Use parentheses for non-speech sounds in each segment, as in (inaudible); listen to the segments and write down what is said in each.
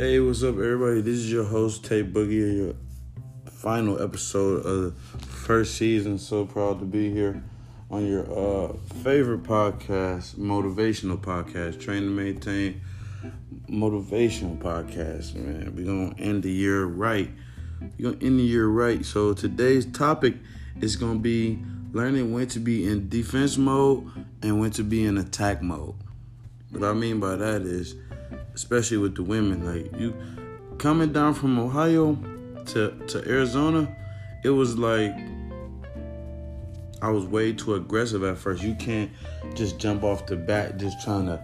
Hey, what's up, everybody? This is your host, Tay Boogie, your final episode of the first season. So proud to be here on your uh, favorite podcast, motivational podcast, Train to Maintain Motivational Podcast. Man, we're gonna end the year right. We're gonna end the year right. So today's topic is gonna be learning when to be in defense mode and when to be in attack mode. What I mean by that is, especially with the women, like you coming down from Ohio to to Arizona, it was like I was way too aggressive at first. You can't just jump off the bat just trying to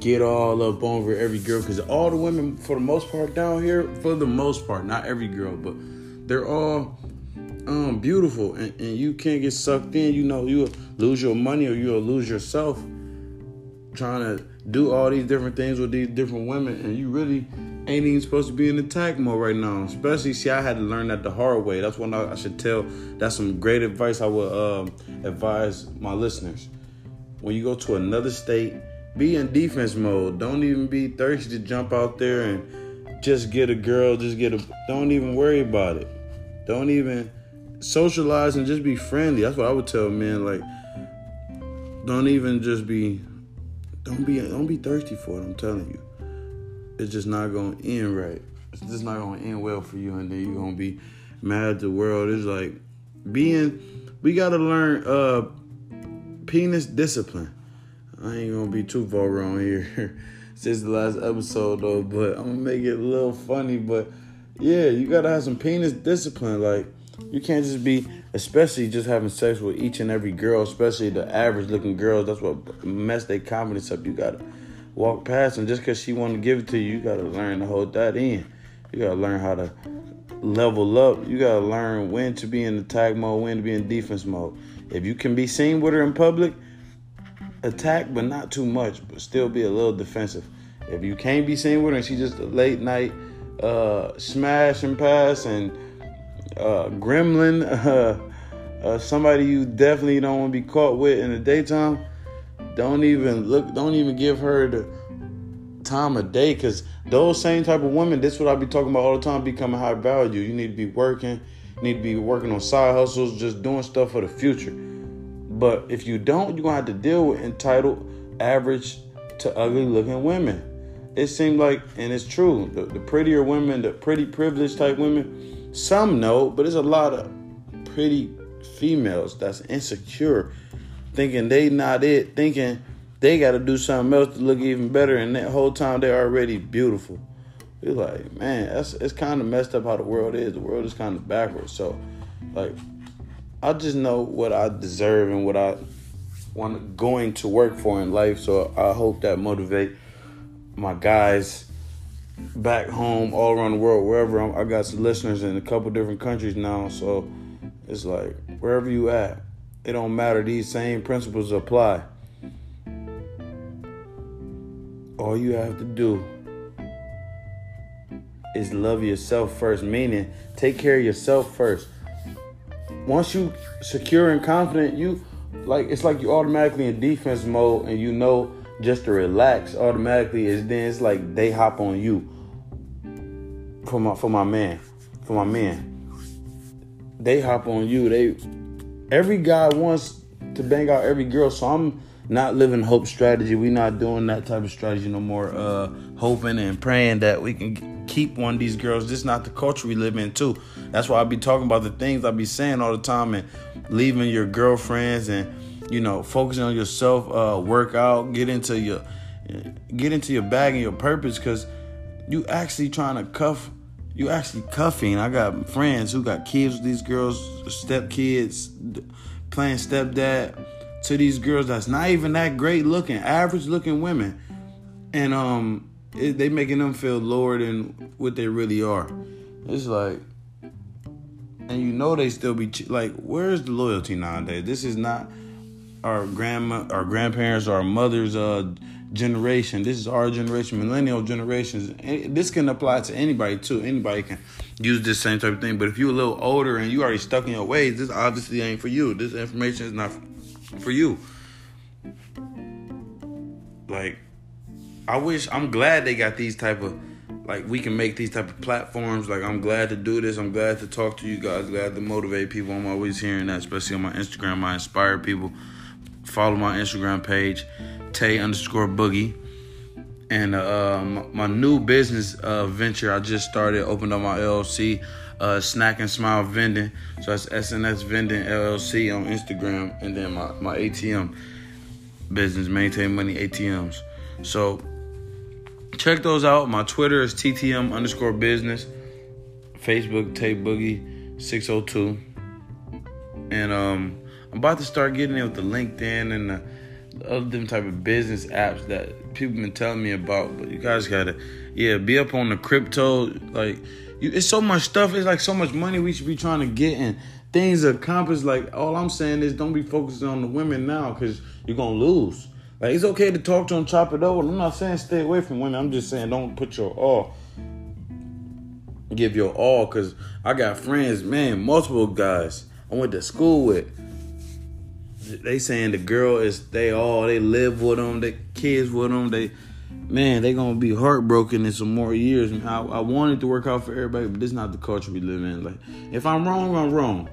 get all up over every girl because all the women for the most part down here, for the most part, not every girl, but they're all um beautiful and, and you can't get sucked in, you know, you'll lose your money or you'll lose yourself trying to do all these different things with these different women, and you really ain't even supposed to be in attack mode right now. Especially, see, I had to learn that the hard way. That's what I, I should tell. That's some great advice I would um, advise my listeners. When you go to another state, be in defense mode. Don't even be thirsty to jump out there and just get a girl. Just get a. Don't even worry about it. Don't even socialize and just be friendly. That's what I would tell men. Like, don't even just be don't be don't be thirsty for it. I'm telling you, it's just not gonna end right. It's just not gonna end well for you, and then you're gonna be mad at the world. It's like being. We gotta learn uh penis discipline. I ain't gonna be too far on here. (laughs) Since the last episode though, but I'm gonna make it a little funny. But yeah, you gotta have some penis discipline. Like you can't just be, especially just having sex with each and every girl, especially the average looking girls. That's what mess their confidence up. You gotta walk past them just because she want to give it to you. You gotta learn to hold that in. You gotta learn how to level up. You gotta learn when to be in attack mode, when to be in defense mode. If you can be seen with her in public, attack, but not too much, but still be a little defensive. If you can't be seen with her and she just a late night uh, smash and pass and uh, gremlin, (laughs) uh, uh, somebody you definitely don't want to be caught with in the daytime, don't even look, don't even give her the time of day because those same type of women, this is what I be talking about all the time, becoming high value. You need to be working, need to be working on side hustles, just doing stuff for the future. But if you don't, you're gonna have to deal with entitled, average to ugly looking women. It seems like, and it's true, the, the prettier women, the pretty privileged type women, some know, but there's a lot of pretty females that's insecure, thinking they not it, thinking they got to do something else to look even better, and that whole time they're already beautiful. It's like, man, that's it's kind of messed up how the world is. The world is kind of backwards. So, like, I just know what I deserve and what I want going to work for in life. So I hope that motivate my guys back home, all around the world, wherever I'm, I got some listeners in a couple different countries now. So it's like wherever you at, it don't matter. These same principles apply. All you have to do is love yourself first, meaning take care of yourself first. Once you secure and confident, you like it's like you automatically in defense mode and you know just to relax automatically is then it's like they hop on you. For my for my man for my man. They hop on you. They every guy wants to bang out every girl. So i'm not living hope strategy. We not doing that type of strategy no more. Uh hoping and praying that we can keep one of these girls. This is not the culture we live in too. That's why i be talking about the things i be saying all the time and leaving your girlfriends and you know, focusing on yourself, uh, work out, get into your get into your bag and your purpose because you actually trying to cuff you actually cuffing. I got friends who got kids with these girls, step kids, playing stepdad to these girls that's not even that great looking, average looking women, and um, it, they making them feel lower than what they really are. It's like, and you know they still be like, where's the loyalty nowadays? This is not our grandma, our grandparents, our mothers' uh, generation. This is our generation, millennial generations. This can apply to anybody too. Anybody can use this same type of thing. But if you're a little older and you already stuck in your ways, this obviously ain't for you. This information is not for you. Like, I wish I'm glad they got these type of like we can make these type of platforms. Like I'm glad to do this. I'm glad to talk to you guys. Glad to motivate people. I'm always hearing that, especially on my Instagram. I inspire people. Follow my Instagram page, Tay underscore Boogie. And uh, my, my, new business uh, venture I just started, opened up my LLC, uh, Snack and Smile Vending. So that's SNS Vending LLC on Instagram, and then my, my ATM business, Maintain Money ATMs. So check those out. My Twitter is TTM underscore business. Facebook Tay Boogie 602. And um, I'm about to start getting in with the LinkedIn and the, the other different type of business apps that people been telling me about. But you guys gotta, yeah, be up on the crypto. Like, you, it's so much stuff. It's like so much money we should be trying to get and things accomplished. Like, all I'm saying is don't be focusing on the women now because you're gonna lose. Like it's okay to talk to them, chop it over. I'm not saying stay away from women. I'm just saying don't put your all, give your all. Cause I got friends, man, multiple guys I went to school with. They saying the girl is they all they live with them, the kids with them. They man, they gonna be heartbroken in some more years. I, I wanted to work out for everybody, but this is not the culture we live in. Like if I'm wrong, I'm wrong.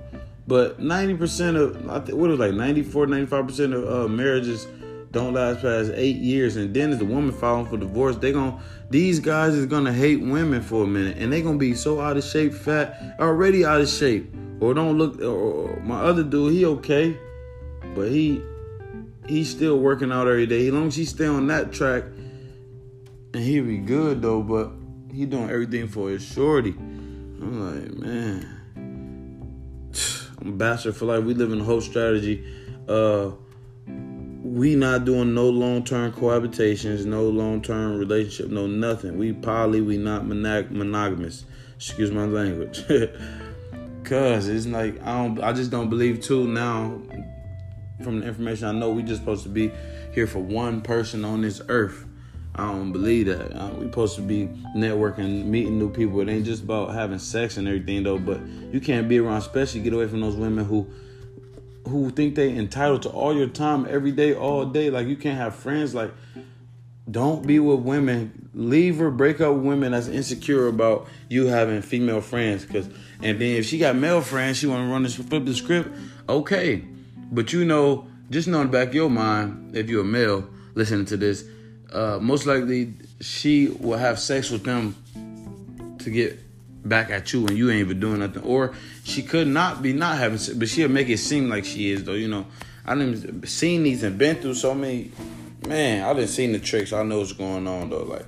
But 90% of I think what is like 94, 95% of uh, marriages don't last past eight years, and then if the woman filing for divorce, they gonna, these guys is gonna hate women for a minute, and they gonna be so out of shape, fat, already out of shape, or don't look. Or my other dude, he okay, but he he's still working out every day. As long as he stay on that track, and he be good though, but he doing everything for his shorty. I'm like, man, I'm bachelor for life. We live in a whole strategy. Uh, we not doing no long term cohabitations, no long term relationship, no nothing. We poly, we not monog- monogamous. Excuse my language. (laughs) Cause it's like I don't, I just don't believe too now. From the information I know, we just supposed to be here for one person on this earth. I don't believe that. Uh, we supposed to be networking, meeting new people. It ain't just about having sex and everything though. But you can't be around, especially get away from those women who who think they entitled to all your time every day, all day. Like you can't have friends. Like don't be with women. Leave or break up with women that's insecure about you having female friends. Cause and then if she got male friends, she want to run this flip the script. Okay, but you know, just know in the back of your mind, if you're a male listening to this, uh, most likely she will have sex with them to get back at you and you ain't even doing nothing. Or she could not be not having sex, but she'll make it seem like she is though. You know, I didn't seen these and been through so many. Man, I didn't seen the tricks. I know what's going on though. Like,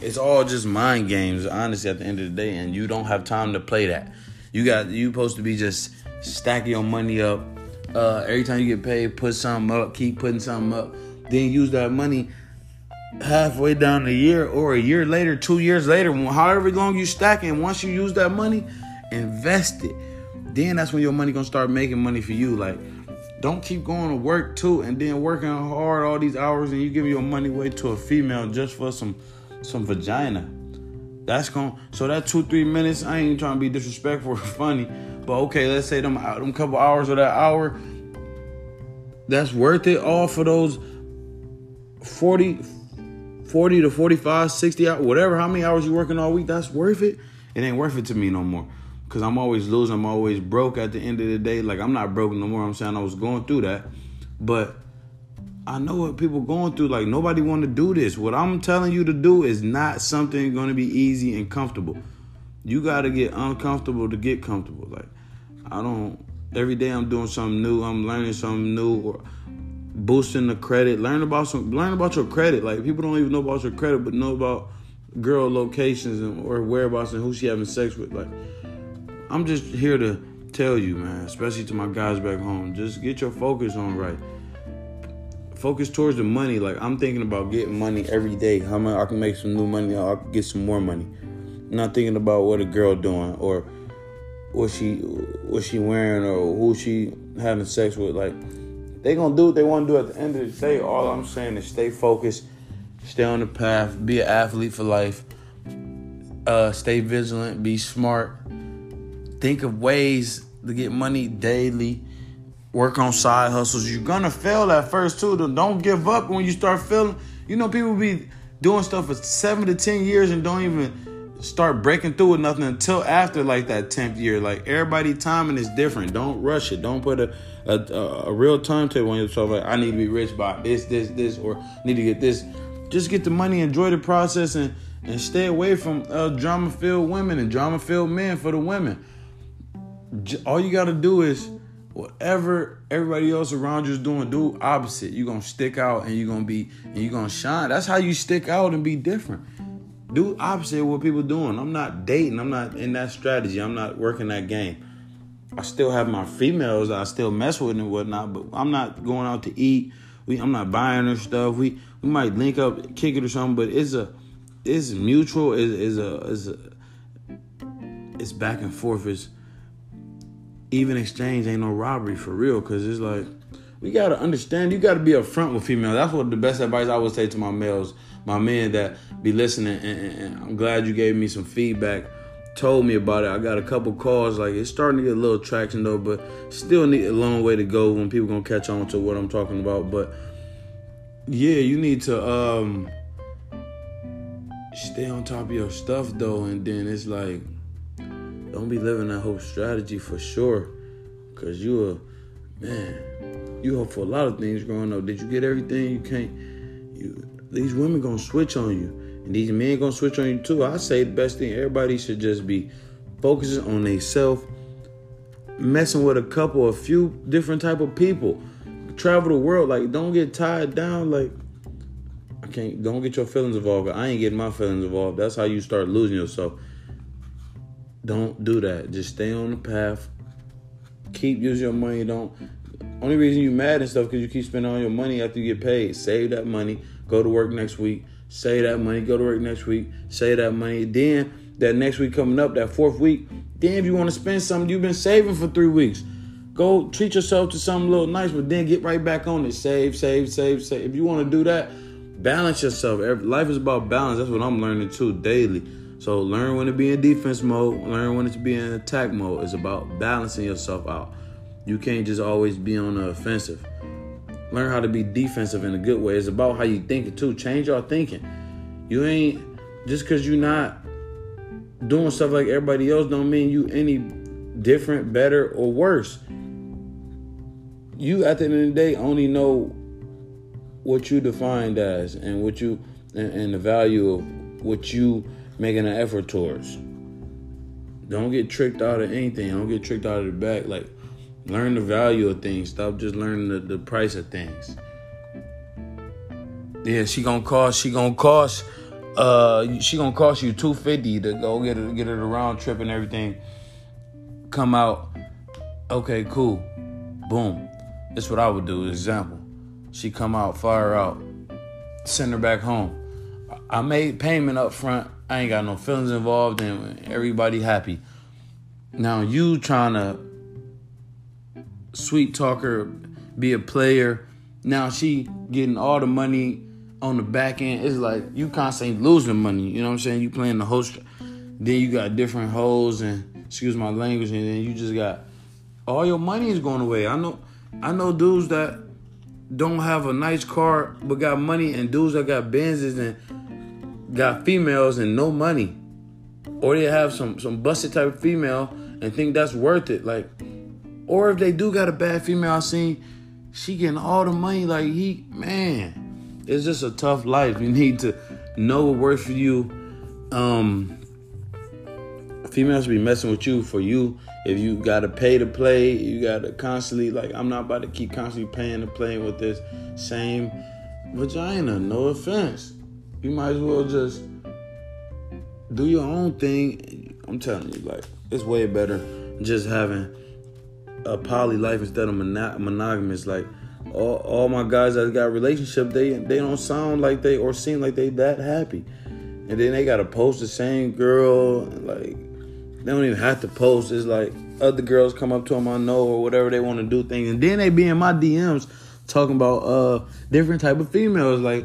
it's all just mind games. Honestly, at the end of the day, and you don't have time to play that. You got you supposed to be just stacking your money up. Uh, every time you get paid, put something up. Keep putting something up. Then use that money halfway down the year or a year later, two years later, however long you stack stacking, once you use that money, invest it. Then that's when your money gonna start making money for you. Like, don't keep going to work too and then working hard all these hours and you give your money away to a female just for some some vagina. That's going so that two three minutes. I ain't trying to be disrespectful or (laughs) funny, but okay, let's say them them couple hours or that hour. That's worth it all for those 40 40 to 45, 60 hours, whatever, how many hours you working all week, that's worth it. It ain't worth it to me no more. Cause I'm always losing, I'm always broke at the end of the day. Like I'm not broke no more. I'm saying I was going through that. But I know what people going through. Like nobody want to do this. What I'm telling you to do is not something going to be easy and comfortable. You got to get uncomfortable to get comfortable. Like I don't. Every day I'm doing something new. I'm learning something new. Or boosting the credit. Learn about some learn about your credit. Like people don't even know about your credit, but know about girl locations and or whereabouts and who she having sex with. Like I'm just here to tell you, man, especially to my guys back home, just get your focus on right. Focus towards the money. Like I'm thinking about getting money every day. How much I can make some new money, I can get some more money. Not thinking about what a girl doing or what she what she wearing or who she having sex with. Like they gonna do what they want to do at the end of the day. All I'm saying is stay focused, stay on the path, be an athlete for life, uh, stay vigilant, be smart, think of ways to get money daily, work on side hustles. You're gonna fail at first too. Don't give up when you start failing. You know, people be doing stuff for seven to ten years and don't even start breaking through with nothing until after like that 10th year. Like everybody timing is different. Don't rush it. Don't put a a, a real timetable on yourself. Like I need to be rich by this, this, this, or need to get this. Just get the money, enjoy the process, and and stay away from uh, drama filled women and drama filled men for the women. All you gotta do is whatever everybody else around you is doing, do opposite. You're gonna stick out and you're gonna be and you're gonna shine. That's how you stick out and be different. Do opposite what people doing. I'm not dating. I'm not in that strategy. I'm not working that game. I still have my females I still mess with and whatnot, but I'm not going out to eat. We, I'm not buying her stuff. We we might link up, kick it or something, but it's a it's mutual. Is a a it's back and forth. It's even exchange ain't no robbery for real. Cause it's like we gotta understand. You gotta be upfront with females. That's what the best advice I would say to my males, my men that be listening. And, and, and I'm glad you gave me some feedback. Told me about it. I got a couple calls. Like it's starting to get a little traction though, but still need a long way to go when people gonna catch on to what I'm talking about. But yeah, you need to um stay on top of your stuff though, and then it's like don't be living that whole strategy for sure. Cause you a man, you hope for a lot of things growing up. Did you get everything? You can't. You these women gonna switch on you, and these men gonna switch on you too. I say the best thing. Everybody should just be focusing on themselves, messing with a couple, a few different type of people. Travel the world. Like don't get tied down. Like I can't. Don't get your feelings involved. I ain't getting my feelings involved. That's how you start losing yourself. Don't do that. Just stay on the path. Keep using your money. Don't. Only reason you mad and stuff because you keep spending all your money after you get paid. Save that money. Go to work next week. Save that money. Go to work next week. Save that money. Then that next week coming up, that fourth week. Then if you want to spend something you've been saving for three weeks, go treat yourself to something a little nice. But then get right back on it. Save, save, save, save. If you want to do that, balance yourself. Life is about balance. That's what I'm learning too daily. So learn when to be in defense mode, learn when to be in attack mode. It's about balancing yourself out. You can't just always be on the offensive. Learn how to be defensive in a good way. It's about how you think it too. Change your thinking. You ain't just because you're not doing stuff like everybody else don't mean you any different, better, or worse. You at the end of the day only know what you defined as and what you and, and the value of what you making an effort towards. Don't get tricked out of anything. Don't get tricked out of the back. Like, learn the value of things. Stop just learning the, the price of things. Yeah, she gonna cost. She gonna cost. Uh, she gonna cost you two fifty to go get it, get it a round trip and everything. Come out. Okay, cool. Boom. That's what I would do. Example. She come out, fire out, send her back home. I made payment up front. I ain't got no feelings involved and everybody happy. Now you trying to sweet talker, be a player. Now she getting all the money on the back end. It's like you constantly losing money. You know what I'm saying? You playing the host. Then you got different hoes and excuse my language, and then you just got all your money is going away. I know, I know dudes that don't have a nice car but got money, and dudes that got Benzes and got females and no money, or they have some some busted type of female and think that's worth it. Like, or if they do got a bad female, I seen she getting all the money. Like he, man, it's just a tough life. You need to know what works for you. Um, females be messing with you for you. If you gotta pay to play, you gotta constantly like. I'm not about to keep constantly paying to playing with this same vagina. No offense. You might as well just do your own thing. I'm telling you, like it's way better just having a poly life instead of monogamous. Like all, all my guys that got relationship, they they don't sound like they or seem like they that happy, and then they gotta post the same girl. Like they don't even have to post. It's like other girls come up to them I know or whatever they want to do things, and then they be in my DMs talking about uh different type of females like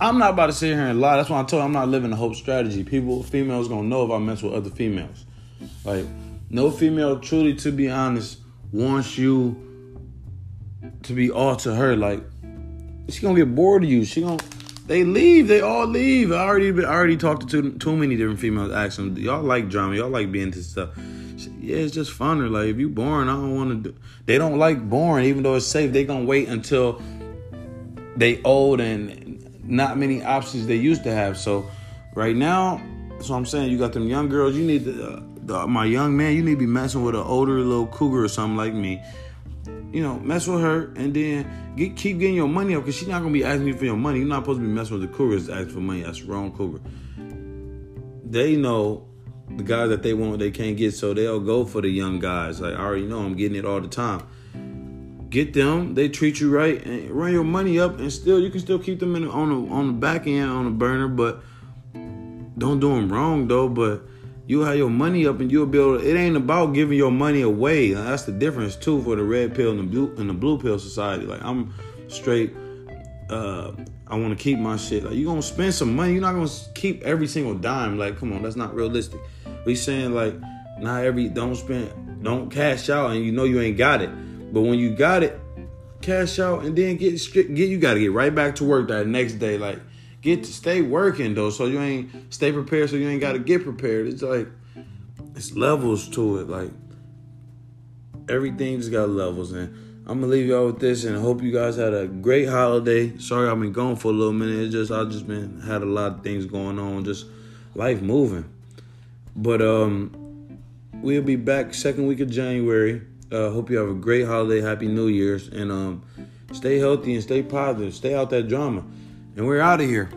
I'm not about to sit here and lie. That's why I told you I'm not living the hope strategy. People, females gonna know if I mess with other females. Like, no female truly, to be honest, wants you to be all to her. Like, she gonna get bored of you. She gonna They leave. They all leave. I already been I already talked to too, too many different females. Asking y'all like drama. Y'all like being into stuff. Yeah, it's just funner. Like if you boring, I don't want to do. They don't like boring, even though it's safe. They gonna wait until they old and not many options they used to have. So right now, so I'm saying. You got them young girls. You need to, uh, my young man. You need to be messing with an older little cougar or something like me. You know, mess with her and then get, keep getting your money up because she's not gonna be asking you for your money. You're not supposed to be messing with the cougars asking for money. That's wrong cougar. They know the guys that they want they can't get, so they'll go for the young guys. Like I already know I'm getting it all the time. Get them, they treat you right, and run your money up, and still you can still keep them in on the on the back end on the burner, but don't do them wrong though. But you have your money up, and you'll be able. To, it ain't about giving your money away. That's the difference too for the red pill and the blue and the blue pill society. Like I'm straight. Uh, I want to keep my shit. Like you're gonna spend some money, you're not gonna keep every single dime. Like, come on, that's not realistic. We saying like, not every don't spend, don't cash out, and you know you ain't got it. But when you got it, cash out and then get. Get you got to get right back to work that next day. Like, get to stay working though, so you ain't stay prepared, so you ain't got to get prepared. It's like it's levels to it. Like everything just got levels and. I'm gonna leave y'all with this and hope you guys had a great holiday. Sorry I've been gone for a little minute. It's just I just been had a lot of things going on, just life moving. But um we'll be back second week of January. Uh hope you have a great holiday, happy New Year's, and um stay healthy and stay positive. Stay out that drama. And we're out of here.